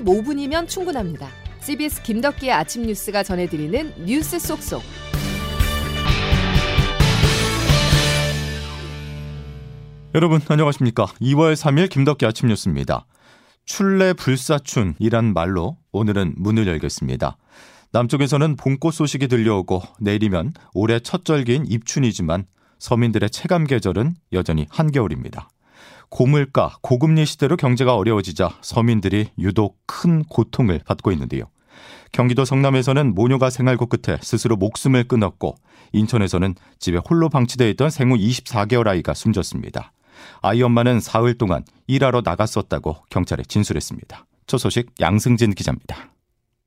15분이면 충분합니다. CBS 김덕기의 아침 뉴스가 전해드리는 뉴스 속속. 여러분 안녕하십니까? 2월 3일 김덕기 아침 뉴스입니다. 출래 불사춘이란 말로 오늘은 문을 열겠습니다. 남쪽에서는 봄꽃 소식이 들려오고 내일이면 올해 첫 절기인 입춘이지만 서민들의 체감 계절은 여전히 한겨울입니다. 고물가, 고금리 시대로 경제가 어려워지자 서민들이 유독 큰 고통을 받고 있는데요. 경기도 성남에서는 모녀가 생활고 끝에 스스로 목숨을 끊었고 인천에서는 집에 홀로 방치되어 있던 생후 24개월 아이가 숨졌습니다. 아이 엄마는 사흘 동안 일하러 나갔었다고 경찰에 진술했습니다. 첫 소식 양승진 기자입니다.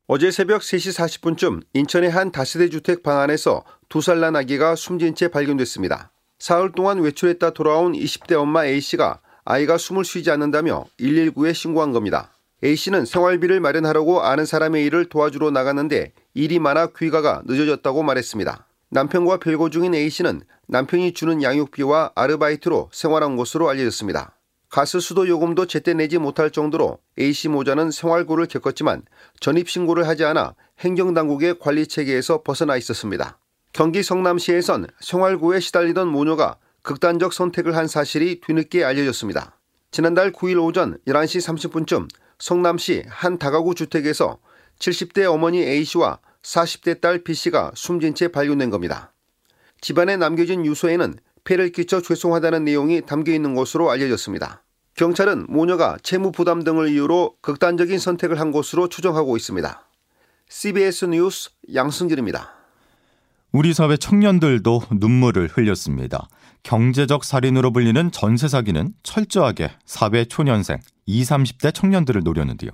어제 새벽 3시 40분쯤 인천의 한 다세대 주택 방 안에서 두 살 난 아기가 숨진 채 발견됐습니다. 사흘 동안 외출했다 돌아온 20대 엄마 A씨가 아이가 숨을 쉬지 않는다며 119에 신고한 겁니다. A씨는 생활비를 마련하려고 아는 사람의 일을 도와주러 나갔는데 일이 많아 귀가가 늦어졌다고 말했습니다. 남편과 별거 중인 A씨는 남편이 주는 양육비와 아르바이트로 생활한 것으로 알려졌습니다. 가스 수도 요금도 제때 내지 못할 정도로 A씨 모자는 생활고를 겪었지만 전입신고를 하지 않아 행정당국의 관리 체계에서 벗어나 있었습니다. 경기 성남시에선 생활고에 시달리던 모녀가 극단적 선택을 한 사실이 뒤늦게 알려졌습니다. 지난달 9일 오전 11시 30분쯤 성남시 한 다가구 주택에서 70대 어머니 A씨와 40대 딸 B씨가 숨진 채 발견된 겁니다. 집안에 남겨진 유서에는 폐를 끼쳐 죄송하다는 내용이 담겨 있는 것으로 알려졌습니다. 경찰은 모녀가 채무 부담 등을 이유로 극단적인 선택을 한 것으로 추정하고 있습니다. CBS 뉴스 양승길입니다. 우리 사회 청년들도 눈물을 흘렸습니다. 경제적 살인으로 불리는 전세 사기는 철저하게 사회 초년생, 20, 30대 청년들을 노렸는데요.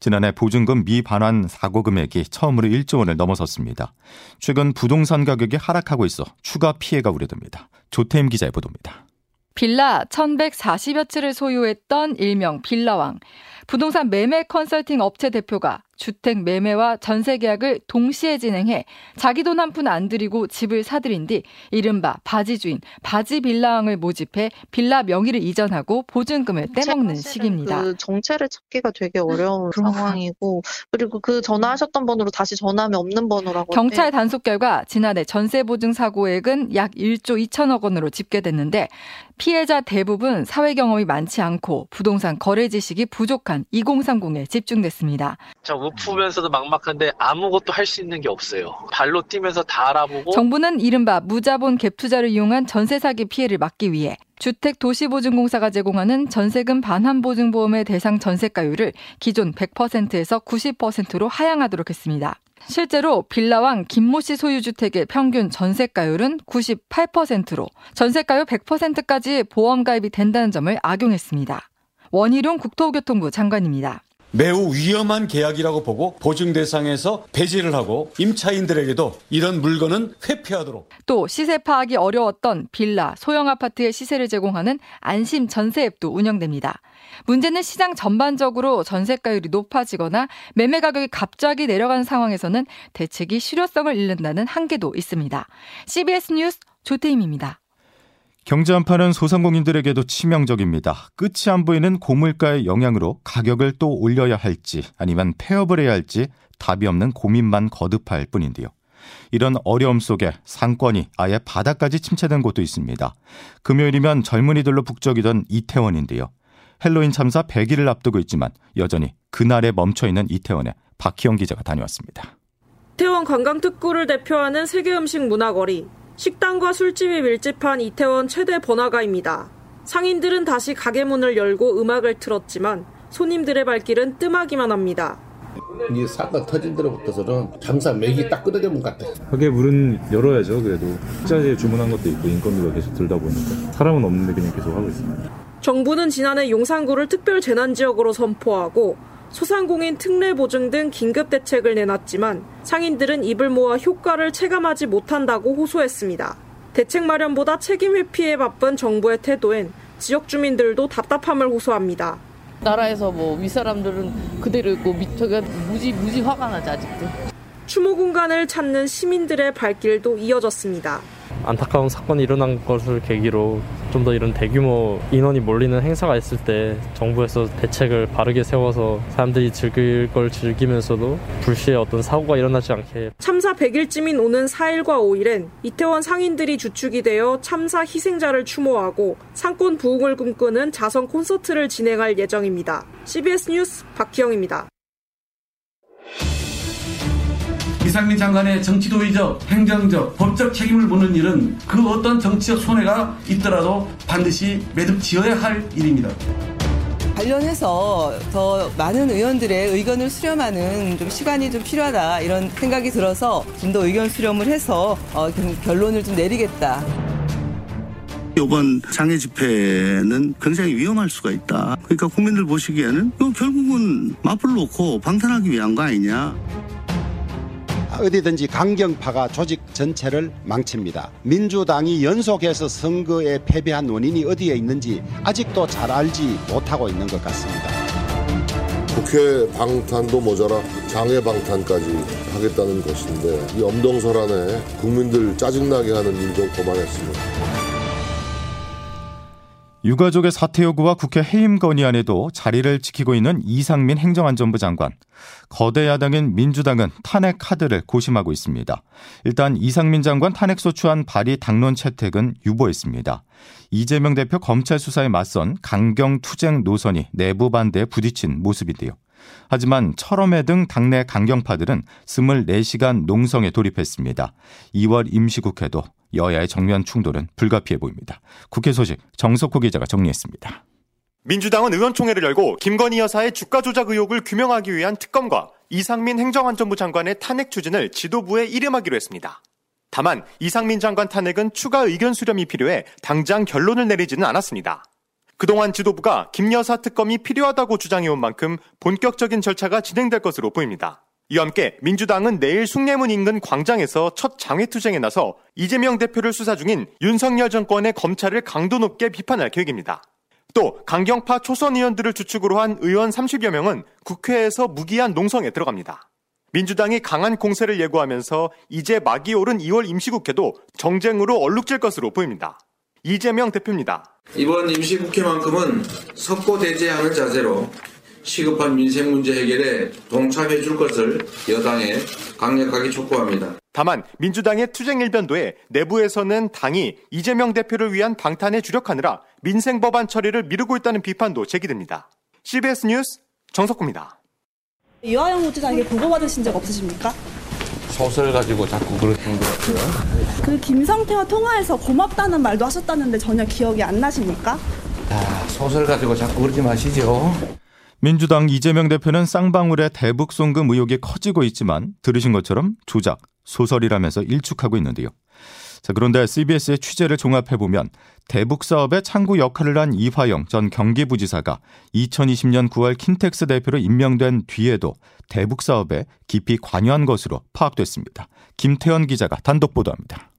지난해 보증금 미반환 사고 금액이 처음으로 1조 원을 넘어섰습니다. 최근 부동산 가격이 하락하고 있어 추가 피해가 우려됩니다. 조태임 기자의 보도입니다. 빌라 1140여 채를 소유했던 일명 빌라왕. 부동산 매매 컨설팅 업체 대표가 주택 매매와 전세 계약을 동시에 진행해 자기 돈 한 푼 안 들이고 집을 사들인 뒤 이른바 바지 주인 바지 빌라왕을 모집해 빌라 명의를 이전하고 보증금을 떼먹는 시기입니다. 그 정체를 찾기가 되게 어려운 상황이고 그리고 그 전화하셨던 번호로 다시 전화하면 없는 번호라고 경찰 단속 결과 지난해 전세 보증 사고액은 약 1조 2천억 원으로 집계됐는데 피해자 대부분 사회 경험이 많지 않고 부동산 거래 지식이 부족한 2030에 집중됐습니다. 저 우프면서도 막막한데 아무것도 할 수 있는 게 없어요. 발로 뛰면서 다 알아보고 정부는 이른바 무자본 갭 투자를 이용한 전세 사기 피해를 막기 위해 주택 도시보증공사가 제공하는 전세금 반환 보증보험의 대상 전세가율을 기존 100%에서 90%로 하향하도록 했습니다. 실제로 빌라왕 김모 씨 소유 주택의 평균 전세가율은 98%로 전세가율 100%까지 보험 가입이 된다는 점을 악용했습니다. 원희룡 국토교통부 장관입니다. 매우 위험한 계약이라고 보고 보증 대상에서 배제를 하고 임차인들에게도 이런 물건은 회피하도록 또 시세 파악이 어려웠던 빌라, 소형 아파트의 시세를 제공하는 안심 전세 앱도 운영됩니다. 문제는 시장 전반적으로 전세가율이 높아지거나 매매 가격이 갑자기 내려가는 상황에서는 대책이 실효성을 잃는다는 한계도 있습니다. CBS 뉴스 조태임입니다. 경제 한파는 소상공인들에게도 치명적입니다. 끝이 안 보이는 고물가의 영향으로 가격을 또 올려야 할지 아니면 폐업을 해야 할지 답이 없는 고민만 거듭할 뿐인데요. 이런 어려움 속에 상권이 아예 바닥까지 침체된 곳도 있습니다. 금요일이면 젊은이들로 북적이던 이태원인데요. 헬로윈 참사 100일을 앞두고 있지만 여전히 그날에 멈춰 있는 이태원에 박희영 기자가 다녀왔습니다. 이태원 관광특구를 대표하는 세계음식 문화거리. 식당과 술집이 밀집한 이태원 최대 번화가입니다. 상인들은 다시 가게 문을 열고 음악을 틀었지만 손님들의 발길은 뜸하기만 합니다. 이 사건 터진 데로부터서는 장사 맥이 딱 끊어지는 것 같아. 가게 문은 열어야죠. 그래도 식자재 주문한 것도 있고 인건비가 계속 들다 보니까 사람은 없는데 그냥 계속 하고 있습니다. 정부는 지난해 용산구를 특별 재난 지역으로 선포하고 소상공인 특례 보증 등 긴급 대책을 내놨지만 상인들은 입을 모아 효과를 체감하지 못한다고 호소했습니다. 대책 마련보다 책임 회피에 바쁜 정부의 태도엔 지역 주민들도 답답함을 호소합니다. 나라에서 뭐 윗사람들은 그대로 있고 밑에가 무지 무지 화가 나지 아직도. 추모 공간을 찾는 시민들의 발길도 이어졌습니다. 안타까운 사건이 일어난 것을 계기로 좀 더 이런 대규모 인원이 몰리는 행사가 있을 때 정부에서 대책을 바르게 세워서 사람들이 즐길 걸 즐기면서도 불시에 어떤 사고가 일어나지 않게 참사 100일쯤인 오는 4일과 5일엔 이태원 상인들이 주축이 되어 참사 희생자를 추모하고 상권 부흥을 꿈꾸는 자선 콘서트를 진행할 예정입니다. CBS 뉴스 박희영입니다. 이상민 장관의 정치도의적, 행정적, 법적 책임을 묻는 일은 그 어떤 정치적 손해가 있더라도 반드시 매듭 지어야 할 일입니다. 관련해서 더 많은 의원들의 의견을 수렴하는 좀 시간이 좀 필요하다 이런 생각이 들어서 좀 더 의견 수렴을 해서 어, 결론을 좀 내리겠다. 이번 장애 집회는 굉장히 위험할 수가 있다. 그러니까 국민들 보시기에는 이거 결국은 맞불 놓고 방탄하기 위한 거 아니냐. 어디든지 강경파가 조직 전체를 망칩니다. 민주당이 연속해서 선거에 패배한 원인이 어디에 있는지 아직도 잘 알지 못하고 있는 것 같습니다. 국회 방탄도 모자라 장애 방탄까지 하겠다는 것인데 이 엄동설 안에 국민들 짜증나게 하는 일 좀 그만했습니다. 유가족의 사퇴 요구와 국회 해임 건의안에도 자리를 지키고 있는 이상민 행정안전부 장관. 거대 야당인 민주당은 탄핵 카드를 고심하고 있습니다. 일단 이상민 장관 탄핵소추안 발의 당론 채택은 유보했습니다. 이재명 대표 검찰 수사에 맞선 강경 투쟁 노선이 내부 반대에 부딪힌 모습인데요. 하지만 철험회 등 당내 강경파들은 24시간 농성에 돌입했습니다. 2월 임시국회도 여야의 정면 충돌은 불가피해 보입니다. 국회 소식 정석호 기자가 정리했습니다. 민주당은 의원총회를 열고 김건희 여사의 주가 조작 의혹을 규명하기 위한 특검과 이상민 행정안전부 장관의 탄핵 추진을 지도부에 이름하기로 했습니다. 다만 이상민 장관 탄핵은 추가 의견 수렴이 필요해 당장 결론을 내리지는 않았습니다. 그동안 지도부가 김 여사 특검이 필요하다고 주장해온 만큼 본격적인 절차가 진행될 것으로 보입니다. 이와 함께 민주당은 내일 숭례문 인근 광장에서 첫 장외투쟁에 나서 이재명 대표를 수사 중인 윤석열 정권의 검찰을 강도 높게 비판할 계획입니다. 또 강경파 초선 의원들을 주축으로 한 의원 30여 명은 국회에서 무기한 농성에 들어갑니다. 민주당이 강한 공세를 예고하면서 이제 막이 오른 2월 임시국회도 정쟁으로 얼룩질 것으로 보입니다. 이재명 대표입니다. 이번 임시국회만큼은 석고대죄하는 자세로 시급한 민생 문제 해결에 동참해 줄 것을 여당에 강력하게 촉구합니다. 다만 민주당의 투쟁 일변도에 내부에서는 당이 이재명 대표를 위한 방탄에 주력하느라 민생 법안 처리를 미루고 있다는 비판도 제기됩니다. CBS 뉴스 정석구입니다. 유아영 후지장에게 보고받으신 적 없으십니까? 소설 가지고 자꾸 그러시는 것 같아요. 그 김성태와 통화해서 고맙다는 말도 하셨다는데 전혀 기억이 안 나십니까? 아, 소설 가지고 자꾸 그러지 마시죠. 민주당 이재명 대표는 쌍방울의 대북 송금 의혹이 커지고 있지만 들으신 것처럼 조작, 소설이라면서 일축하고 있는데요. 자, 그런데 CBS의 취재를 종합해보면 대북 사업에 창구 역할을 한 이화영 전 경기부지사가 2020년 9월 킨텍스 대표로 임명된 뒤에도 대북 사업에 깊이 관여한 것으로 파악됐습니다. 김태현 기자가 단독 보도합니다.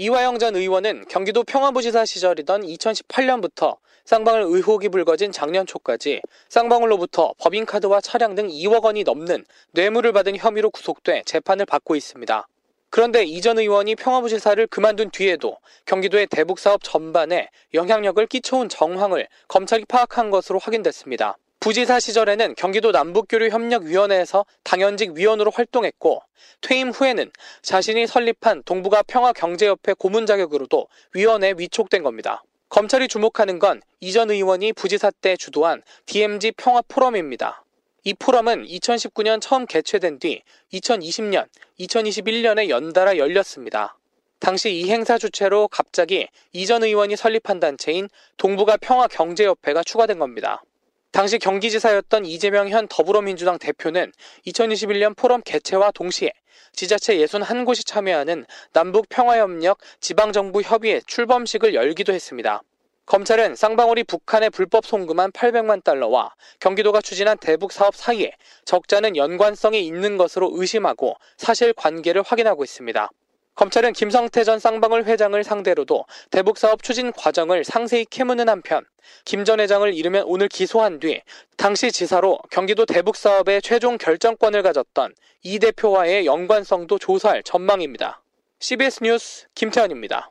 이화영 전 의원은 경기도 평화부지사 시절이던 2018년부터 쌍방울 의혹이 불거진 작년 초까지 쌍방울로부터 법인카드와 차량 등 2억 원이 넘는 뇌물을 받은 혐의로 구속돼 재판을 받고 있습니다. 그런데 이 전 의원이 평화부지사를 그만둔 뒤에도 경기도의 대북 사업 전반에 영향력을 끼쳐온 정황을 검찰이 파악한 것으로 확인됐습니다. 부지사 시절에는 경기도 남북교류협력위원회에서 당연직 위원으로 활동했고 퇴임 후에는 자신이 설립한 동북아 평화경제협회 고문 자격으로도 위원회에 위촉된 겁니다. 검찰이 주목하는 건 이전 의원이 부지사 때 주도한 DMZ 평화 포럼입니다. 이 포럼은 2019년 처음 개최된 뒤 2020년, 2021년에 연달아 열렸습니다. 당시 이 행사 주체로 갑자기 이전 의원이 설립한 단체인 동북아 평화경제협회가 추가된 겁니다. 당시 경기지사였던 이재명 현 더불어민주당 대표는 2021년 포럼 개최와 동시에 지자체 61곳이 참여하는 남북평화협력 지방정부 협의회 출범식을 열기도 했습니다. 검찰은 쌍방울이 북한에 불법 송금한 800만 달러와 경기도가 추진한 대북 사업 사이에 적자는 연관성이 있는 것으로 의심하고 사실 관계를 확인하고 있습니다. 검찰은 김성태 전 쌍방울 회장을 상대로도 대북 사업 추진 과정을 상세히 캐묻는 한편 김 전 회장을 이르면 오늘 기소한 뒤 당시 지사로 경기도 대북 사업의 최종 결정권을 가졌던 이 대표와의 연관성도 조사할 전망입니다. CBS 뉴스 김태현입니다.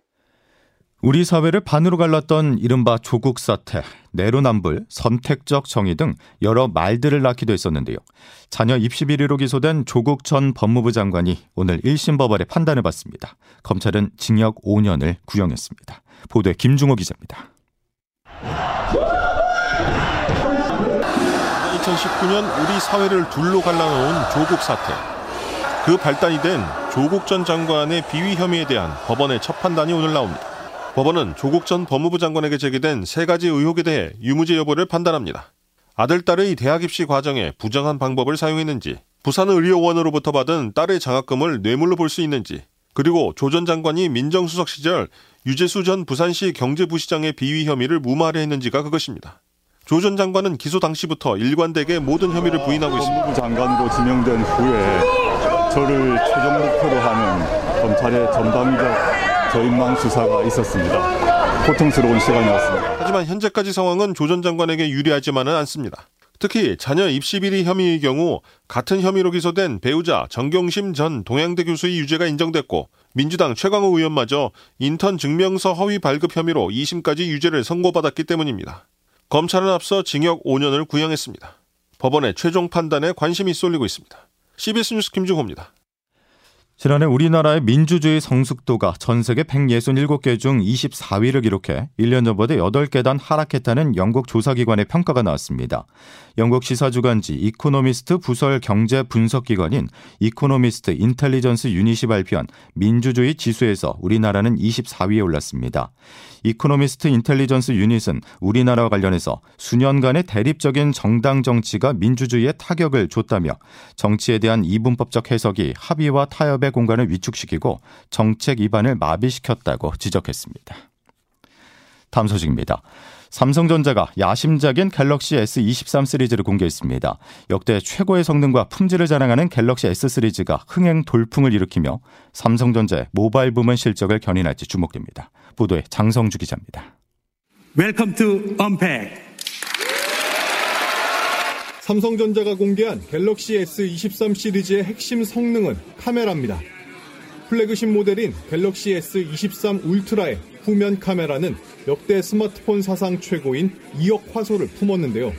우리 사회를 반으로 갈랐던 이른바 조국 사태, 내로남불, 선택적 정의 등 여러 말들을 낳기도 했었는데요. 자녀 입시 비리로 기소된 조국 전 법무부 장관이 오늘 1심 법원에 판단을 받습니다. 검찰은 징역 5년을 구형했습니다. 보도에 김중호 기자입니다. 2019년 우리 사회를 둘로 갈라놓은 조국 사태. 그 발단이 된 조국 전 장관의 비위 혐의에 대한 법원의 첫 판단이 오늘 나옵니다. 법원은 조국 전 법무부 장관에게 제기된 세 가지 의혹에 대해 유무죄 여부를 판단합니다. 아들, 딸의 대학 입시 과정에 부정한 방법을 사용했는지, 부산의료원으로부터 받은 딸의 장학금을 뇌물로 볼 수 있는지, 그리고 조 전 장관이 민정수석 시절 유재수 전 부산시 경제부시장의 비위 혐의를 무마하려 했는지가 그것입니다. 조 전 장관은 기소 당시부터 일관되게 모든 혐의를 부인하고 있습니다. 법무부 장관으로 지명된 후에 저를 최종 목표로 하는 검찰의 전방위적 저인망 수사가 있었습니다. 고통스러운 시간이었습니다. 하지만 현재까지 상황은 조 전 장관에게 유리하지만은 않습니다. 특히 자녀 입시 비리 혐의의 경우 같은 혐의로 기소된 배우자 정경심 전 동양대 교수의 유죄가 인정됐고 민주당 최강호 의원마저 인턴 증명서 허위 발급 혐의로 2심까지 유죄를 선고받았기 때문입니다. 검찰은 앞서 징역 5년을 구형했습니다. 법원의 최종 판단에 관심이 쏠리고 있습니다. CBS 뉴스 김중호입니다. 지난해 우리나라의 민주주의 성숙도가 전 세계 167개 중 24위를 기록해 1년 전보다 8계단 하락했다는 영국 조사기관의 평가가 나왔습니다. 영국 시사주간지 이코노미스트 부설 경제 분석기관인 이코노미스트 인텔리전스 유닛이 발표한 민주주의 지수에서 우리나라는 24위에 올랐습니다. 이코노미스트 인텔리전스 유닛은 우리나라와 관련해서 수년간의 대립적인 정당 정치가 민주주의에 타격을 줬다며 정치에 대한 이분법적 해석이 합의와 타협의 공간을 위축시키고 정책 입안을 마비시켰다고 지적했습니다. 다음 소식입니다. 삼성전자가 야심작인 갤럭시 S23 시리즈를 공개했습니다. 역대 최고의 성능과 품질을 자랑하는 갤럭시 S 시리즈가 흥행 돌풍을 일으키며 삼성전자의 모바일 부문 실적을 견인할지 주목됩니다. 보도에 장성주 기자입니다. Welcome to Unpack. 삼성전자가 공개한 갤럭시 S23 시리즈의 핵심 성능은 카메라입니다. 플래그십 모델인 갤럭시 S23 울트라의 후면 카메라는 역대 스마트폰 사상 최고인 2억 화소를 품었는데요.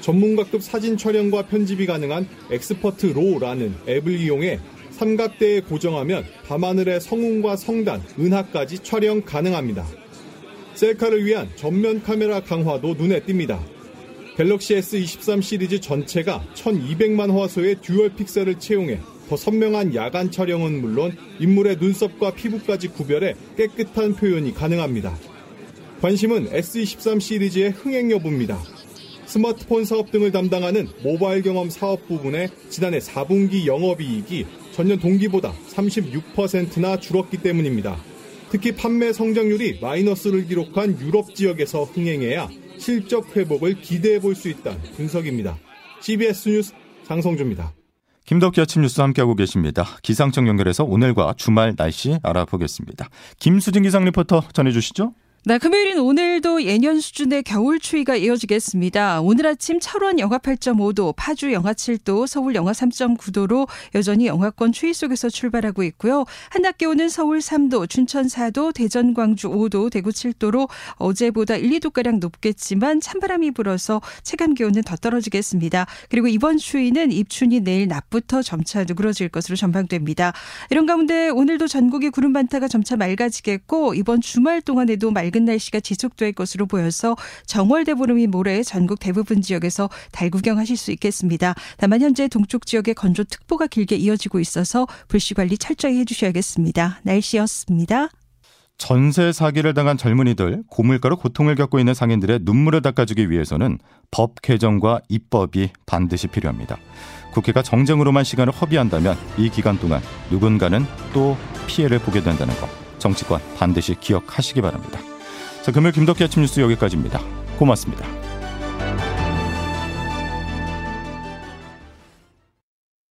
전문가급 사진 촬영과 편집이 가능한 Expert RAW라는 앱을 이용해 삼각대에 고정하면 밤하늘의 성운과 성단, 은하까지 촬영 가능합니다. 셀카를 위한 전면 카메라 강화도 눈에 띕니다. 갤럭시 S23 시리즈 전체가 1200만 화소의 듀얼 픽셀을 채용해 더 선명한 야간 촬영은 물론 인물의 눈썹과 피부까지 구별해 깨끗한 표현이 가능합니다. 관심은 S23 시리즈의 흥행 여부입니다. 스마트폰 사업 등을 담당하는 모바일 경험 사업 부분의 지난해 4분기 영업이익이 전년 동기보다 36%나 줄었기 때문입니다. 특히 판매 성장률이 마이너스를 기록한 유럽 지역에서 흥행해야 실적 회복을 기대해 볼 수 있다는 분석입니다. CBS 뉴스 장성주입니다. 김덕기 아침 뉴스 함께하고 계십니다. 기상청 연결해서 오늘과 주말 날씨 알아보겠습니다. 김수진 기상 리포터 전해주시죠. 네, 금요일인 오늘도 예년 수준의 겨울 추위가 이어지겠습니다. 오늘 아침 철원 영하 8.5도, 파주 영하 7도, 서울 영하 3.9도로 여전히 영하권 추위 속에서 출발하고 있고요. 한낮 기온은 서울 3도, 춘천 4도, 대전 광주 5도, 대구 7도로 어제보다 1, 2도가량 높겠지만 찬바람이 불어서 체감 기온은 더 떨어지겠습니다. 그리고 이번 추위는 입춘인 내일 낮부터 점차 누그러질 것으로 전망됩니다. 이런 가운데 오늘도 전국이 구름 반타가 점차 맑아지겠고 이번 주말 동안에도 맑 맑은 날씨가 지속될 것으로 보여서 정월대보름이 모레 전국 대부분 지역에서 달 구경하실 수 있겠습니다. 다만 현재 동쪽 지역에 건조특보가 길게 이어지고 있어서 불씨 관리 철저히 해주셔야겠습니다. 날씨였습니다. 전세 사기를 당한 젊은이들, 고물가로 고통을 겪고 있는 상인들의 눈물을 닦아주기 위해서는 법 개정과 입법이 반드시 필요합니다. 국회가 정쟁으로만 시간을 허비한다면 이 기간 동안 누군가는 또 피해를 보게 된다는 것 정치권 반드시 기억하시기 바랍니다. 자, 금요일 김덕기 아침 뉴스 여기까지입니다. 고맙습니다.